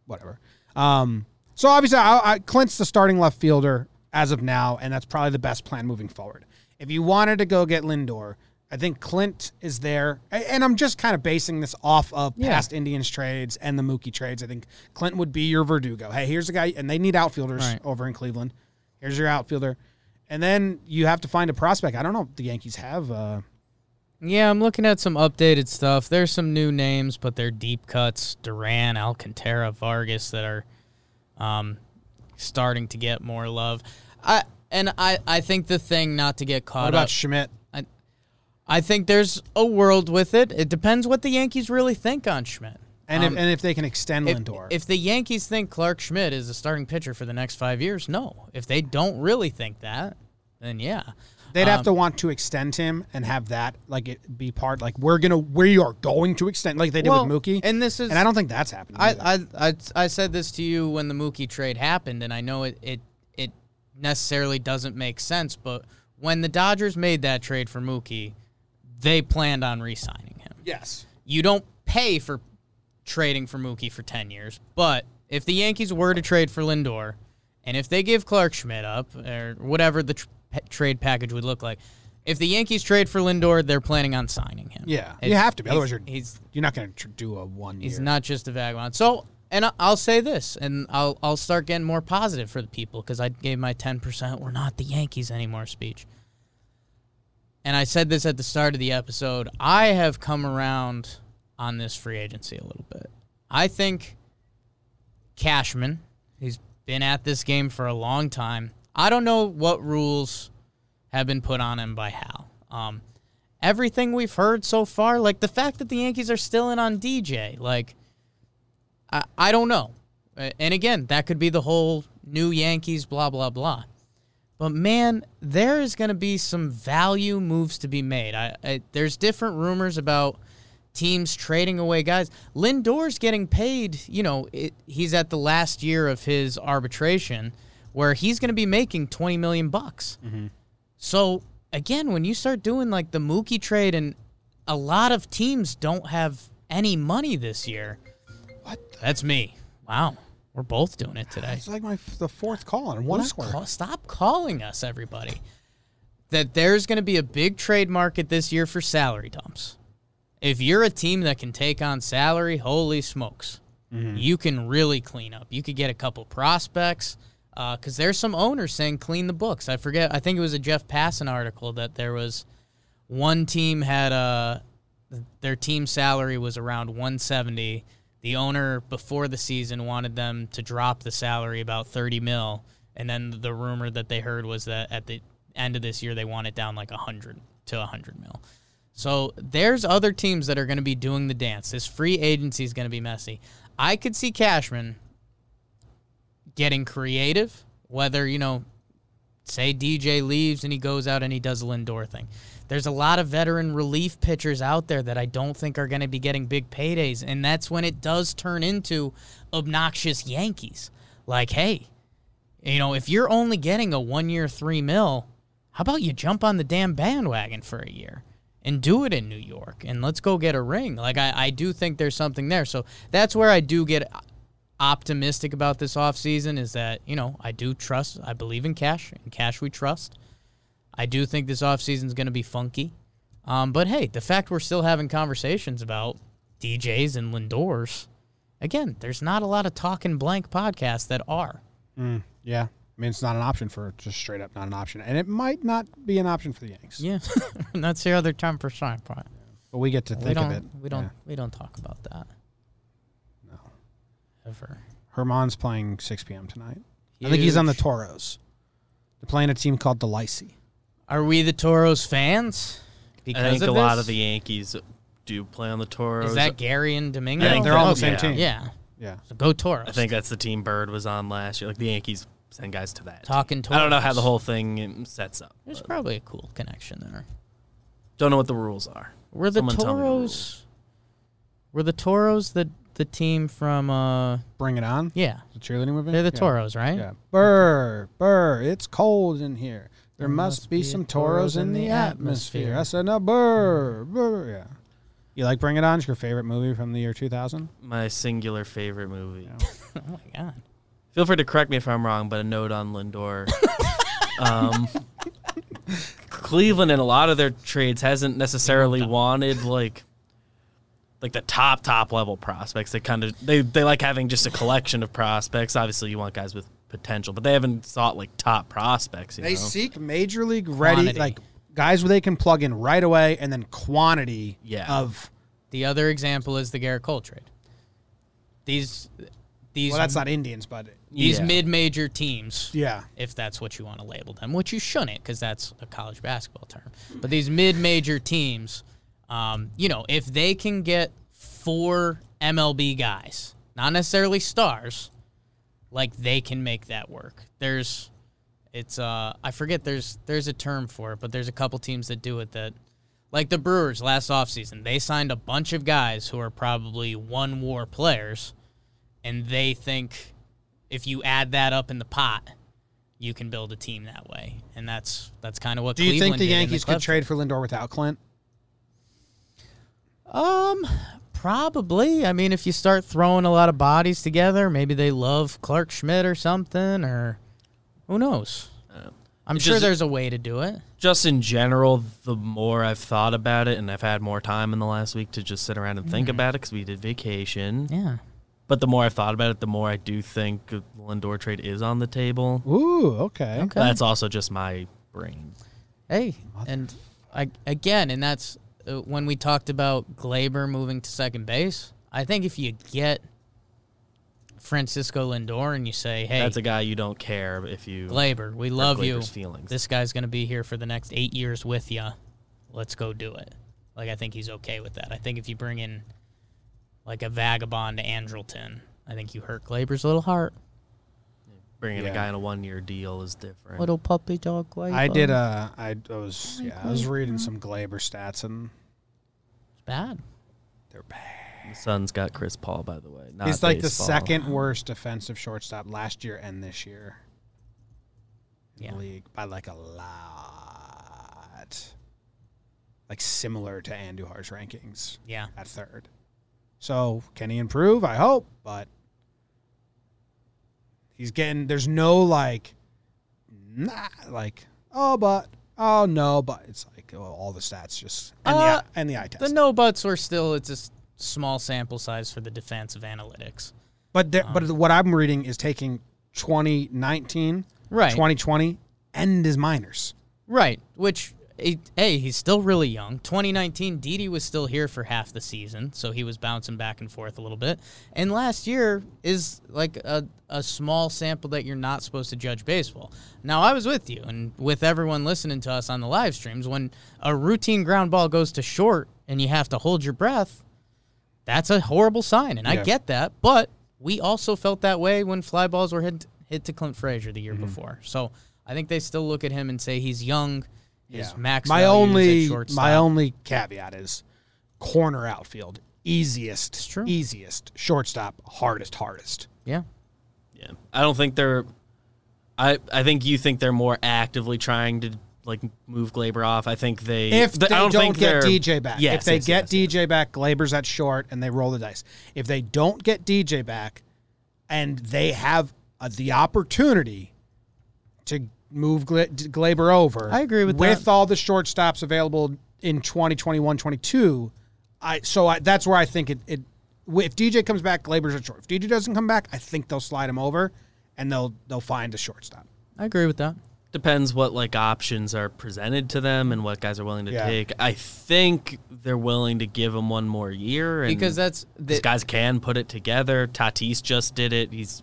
whatever. Um, so obviously, I, I, Clint's the starting left fielder as of now, and that's probably the best plan moving forward. If you wanted to go get Lindor, I think Clint is there, and I'm just kind of basing this off of Yeah. past Indians trades and the Mookie trades. I think Clint would be your Verdugo. Hey, here's a guy, and they need outfielders Right. over in Cleveland. Here's your outfielder, and then you have to find a prospect. I don't know if the Yankees have. Uh, Yeah, I'm looking at some updated stuff. There's some new names, but they're deep cuts. Duran, Alcantara, Vargas that are um, starting to get more love. I and I, I think the thing not to get caught what about up. Schmidt? I think there's a world with it. It depends what the Yankees really think on Schmidt. And Um, if and if they can extend if, Lindor, if the Yankees think Clarke Schmidt is a starting pitcher for the next five years, no. If they don't really think that, then yeah. They'd have Um, to want to extend him and have that like it be part like we're gonna we are going to extend like they did Well, with Mookie. and this is and I don't think that's happening. I. I, I, I said this to you when the Mookie trade happened, and I know it, it, it necessarily doesn't make sense, but when the Dodgers made that trade for Mookie, they planned on re signing him. yes. You don't pay for trading for Mookie for 10 years, but if the Yankees were to trade for Lindor, and if they give Clarke Schmidt up, or whatever the tr- trade package would look like, if the Yankees trade for Lindor, they're planning on signing him. Yeah, It's- you have to be. Otherwise, you're he's you're not going to tr- do a one year. He's year. not just a vagabond. So, and I- I'll say this, and I'll I'll start getting more positive for the people because I gave my ten percent "We're not the Yankees anymore" speech. And I said this at the start of the episode. I have come around on this free agency a little bit. I think Cashman, he's been at this game for a long time. I don't know what rules have been put on him by Hal. Um, everything we've heard so far, like the fact that the Yankees are still in on DJ, like I, I don't know. And again, that could be the whole new Yankees, blah blah blah. But man, there is going to be some value moves to be made. I, I there's different rumors about teams trading away guys. Lindor's getting paid. You know, it, he's at the last year of his arbitration, where he's going to be making twenty million bucks. Mm-hmm. So again, when you start doing like the Mookie trade, and a lot of teams don't have any money this year. What? That's me. Wow, we're both doing it today. It's like my the fourth call in one hour. call- stop calling us, everybody. That there's going to be a big trade market this year for salary dumps. If you're a team that can take on salary, holy smokes, mm-hmm. you can really clean up. You could get a couple prospects uh, because there's some owners saying clean the books. I forget. I think it was a Jeff Passan article that there was one team had a their team salary was around 170. The owner before the season wanted them to drop the salary about 30 mil, and then the rumor that they heard was that at the end of this year they want it down like 100 to 100 mil. So there's other teams that are going to be doing the dance. This free agency is going to be messy. I could see Cashman getting creative, whether, you know, say DJ leaves and he goes out and he does a Lindor thing. There's a lot of veteran relief pitchers out there that I don't think are going to be getting big paydays, and that's when it does turn into obnoxious Yankees. Like, hey, you know, if you're only getting a one year three mil, how about you jump on the damn bandwagon for a year and do it in New York and let's go get a ring? Like, I, I do think there's something there. So that's where I do get optimistic about this offseason is that, you know, I do trust, I believe in cash, and cash we trust. I do think this offseason is going to be funky. Um, but hey, the fact we're still having conversations about DJs and Lindors, again, there's not a lot of talking blank podcasts that are. Yeah. I mean, it's not an option for just straight up not an option, and it might not be an option for the Yanks. Yeah, that's the other ten percent. But But we get to we think of it. we don't, Yeah. we don't talk about that. No. ever. Herman's playing 6 p.m. tonight. I think he's on the Toros. They're playing a team called Delacy. Are we the Toros fans? Because I think of a lot of the Yankees do play on the Toros. Is that Gary and Domingo? I think they're all the Okay. same team. Yeah. Yeah. So go Toros. I think that's the team Bird was on last year. Like the Yankees send guys to that. talking Toros. I don't know how the whole thing um, sets up. There's but probably a cool connection there. Don't know what the rules are. Were the Someone tell me the Toros? Were the Toros the the team from? uh Bring it on. Yeah, The cheerleading movie. they're the yeah. Toros, right? Yeah. Burr, burr, it's cold in here. There must be some toros in the atmosphere. I said, no, burr, burr. Yeah. You like Bring It On? It's your favorite movie from the year 2000? My singular favorite movie. [LAUGHS] Oh my god. Feel free to correct me if I'm wrong, but a note on Lindor. [LAUGHS] um, Cleveland in a lot of their trades hasn't necessarily wanted like like the top top level prospects. They kind of they they like having just a collection of prospects. Obviously, you want guys with potential, but they haven't sought like top prospects. You They know? seek major league ready, Quantity. like guys where they can plug in right away, and then quantity Yeah. of. The other example is the Gerrit Cole trade. These, these, Well, that's not Indians, but these Yeah. mid-major teams. yeah. if that's what you want to label them, which you shouldn't because that's a college basketball term. But these mid-major teams, um, you know, if they can get four MLB guys, not necessarily stars, like they can make that work. There's, it's uh, I forget there's there's a term for it, but there's a couple teams that do it that. Like the Brewers last offseason, they signed a bunch of guys who are probably one WAR players, and they think if you add that up in the pot, you can build a team that way, and that's that's kind of what. Do you think the did in Yankees could trade for Lindor without Clint? Um, probably. I mean, if you start throwing a lot of bodies together, maybe they love Clarke Schmidt or something, or who knows. I'm It's sure there's a way to do it. just in general, the more I've thought about it, and I've had more time in the last week to just sit around and think about it because we did vacation. Yeah. But the more I've thought about it, the more I do think the Lindor trade is on the table. Ooh, okay. Okay. That's also just my brain. Hey, and I again, and that's uh, when we talked about Gleyber moving to second base. I think if you get Francisco Lindor and you say, "Hey, That's a guy you don't care if you Gleyber, we love you. Gleyber's feelings. This guy's going to be here for the next eight years with you. Let's go do it." Like I think he's okay with that. I think if you bring in like a vagabond Andrelton, I think you hurt Gleyber's little heart. bringing Yeah. a guy in a one-year deal is different. Little puppy dog Gleyber. I did. Uh, I, I was. Yeah, I was reading some Gleyber stats, and It's bad. they're bad. the Suns got Chris Paul, by the way. Not He's like the second worst defensive shortstop last year and this year. Yeah. league by like a lot. Like similar to Andujar's rankings Yeah. at third. So can he improve? I hope, but he's getting. There's no like, nah, like oh, but oh no, but it's like oh, all the stats just and Uh, the and the eye test. The no buts were still it's a small sample size for the defensive analytics. But there, but what I'm reading is taking 2019, Right. 2020, and his minors. Right. Which hey, he's still really young. 2019, Didi was still here for half the season, so he was bouncing back and forth a little bit. And last year is like a, a small sample that you're not supposed to judge baseball. Now I was with you and with everyone listening to us on the live streams when a routine ground ball goes to short and you have to hold your breath. That's a horrible sign, and I get that. But we also felt that way when fly balls were hit hit to Clint Frazier the year Mm-hmm. before. So I think they still look at him and say he's young. His max. My is only my only caveat is corner outfield easiest true. easiest shortstop hardest hardest. Yeah. Yeah, I don't think they're. I I think you think they're more actively trying to like move Gleyber off. I think they. If th- they I don't, don't, think get DJ back, Yes, if they yes, get yes, yes. DJ back, Gleyber's at short and they roll the dice. If they don't get DJ back, and they have uh, the opportunity to move Gla- Gleyber over. I agree with that. with that. all the shortstops available in 2021 22. I so I, that's where I think it, it. If DJ comes back, Gleyber's at short. If DJ doesn't come back, I think they'll slide him over, and they'll they'll find a shortstop. I agree with that. Depends what like options are presented to them and what guys are willing to Yeah. take. I think they're willing to give him one more year and Because that's these guys can put it together. Tatis just did it. He's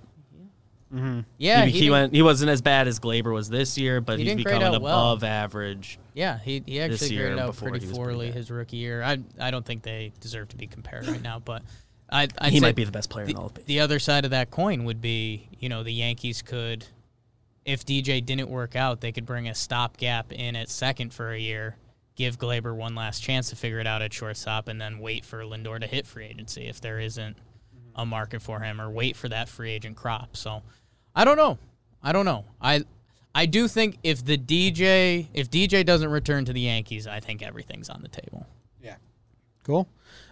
Mm-hmm. yeah he, he, he went he wasn't as bad as Gleyber was this year, but He he's becoming out well. above average. Yeah, he, he actually graded out pretty poorly his rookie year. I I don't think they deserve to be compared right now, but I I'd he might be the best player in all of the, baseball. the other side of that coin would be you know the Yankees could, if DJ didn't work out, they could bring a stopgap in at second for a year, give Gleyber one last chance to figure it out at shortstop, and then wait for Lindor to hit free agency if there isn't mm-hmm. a market for him, or wait for that free agent crop. So I don't know. I don't know. I I do think if the DJ if DJ doesn't return to the Yankees, I think everything's on the table. Yeah. Cool.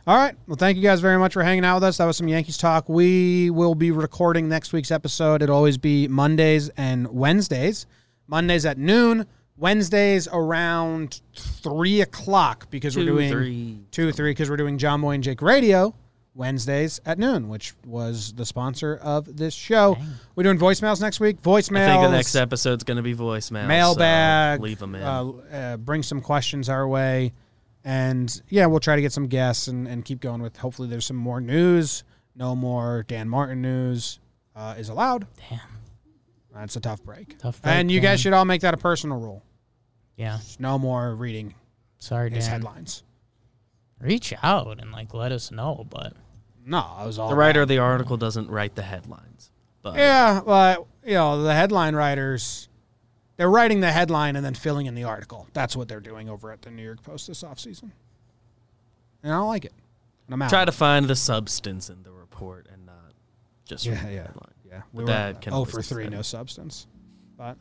All right. Well, thank you guys very much for hanging out with us. That was some Yankees talk. We will be recording next week's episode. It'll always be Mondays and Wednesdays. Mondays at noon. Wednesdays around three o'clock because we're doing Two, doing three, two, three because we're doing Jomboy and Jake Radio. Wednesdays at noon, which was the sponsor of this show. We're doing voicemails next week. Voicemails. I think the next episode's going to be voicemail. mailbag. So leave them in. Uh, uh, bring some questions our way, and yeah, we'll try to get some guests and, and keep going with. Hopefully, there's some more news. No more Dan Martin news uh, is allowed. Damn. That's a tough break. Tough break, and you guys should all make that a personal rule. Yeah. Just no more reading Sorry, his Dan. headlines. Reach out and like let us know, but No, I was all the writer of the article doesn't write the headlines. But Yeah, but you know the headline writers, they're writing the headline and then filling in the article. That's what they're doing over at the New York Post this offseason. And I don't like it. And I'm out. try to find the substance in the report and not just Yeah, read the yeah, headline. yeah. With were that, oh for three, no substance. But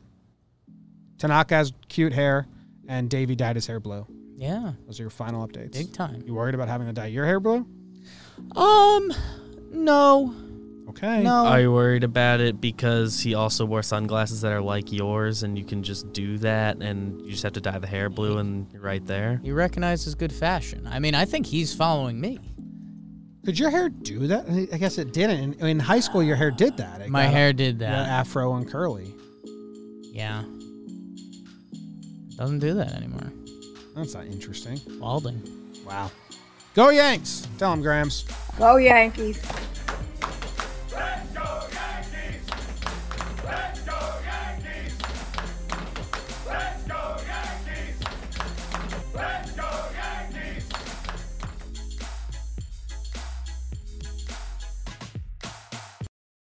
Tanaka has cute hair, and Davey dyed his hair blue. Yeah, Those are your final updates. big time. You worried about having to dye your hair blue? Um, no, Okay. no. Are you worried about it because he also wore sunglasses that are like yours and you can just do that and you just have to dye the hair blue and you're right there? he recognizes good fashion. I mean, I think he's following me. Could your hair do that? I guess it didn't. In, in high school, your hair did that. It My got- hair did got that. afro and curly. Yeah. Doesn't do that anymore. That's not interesting. Balding. Wow. Go Yanks! Tell him, Grams. Go Yankees.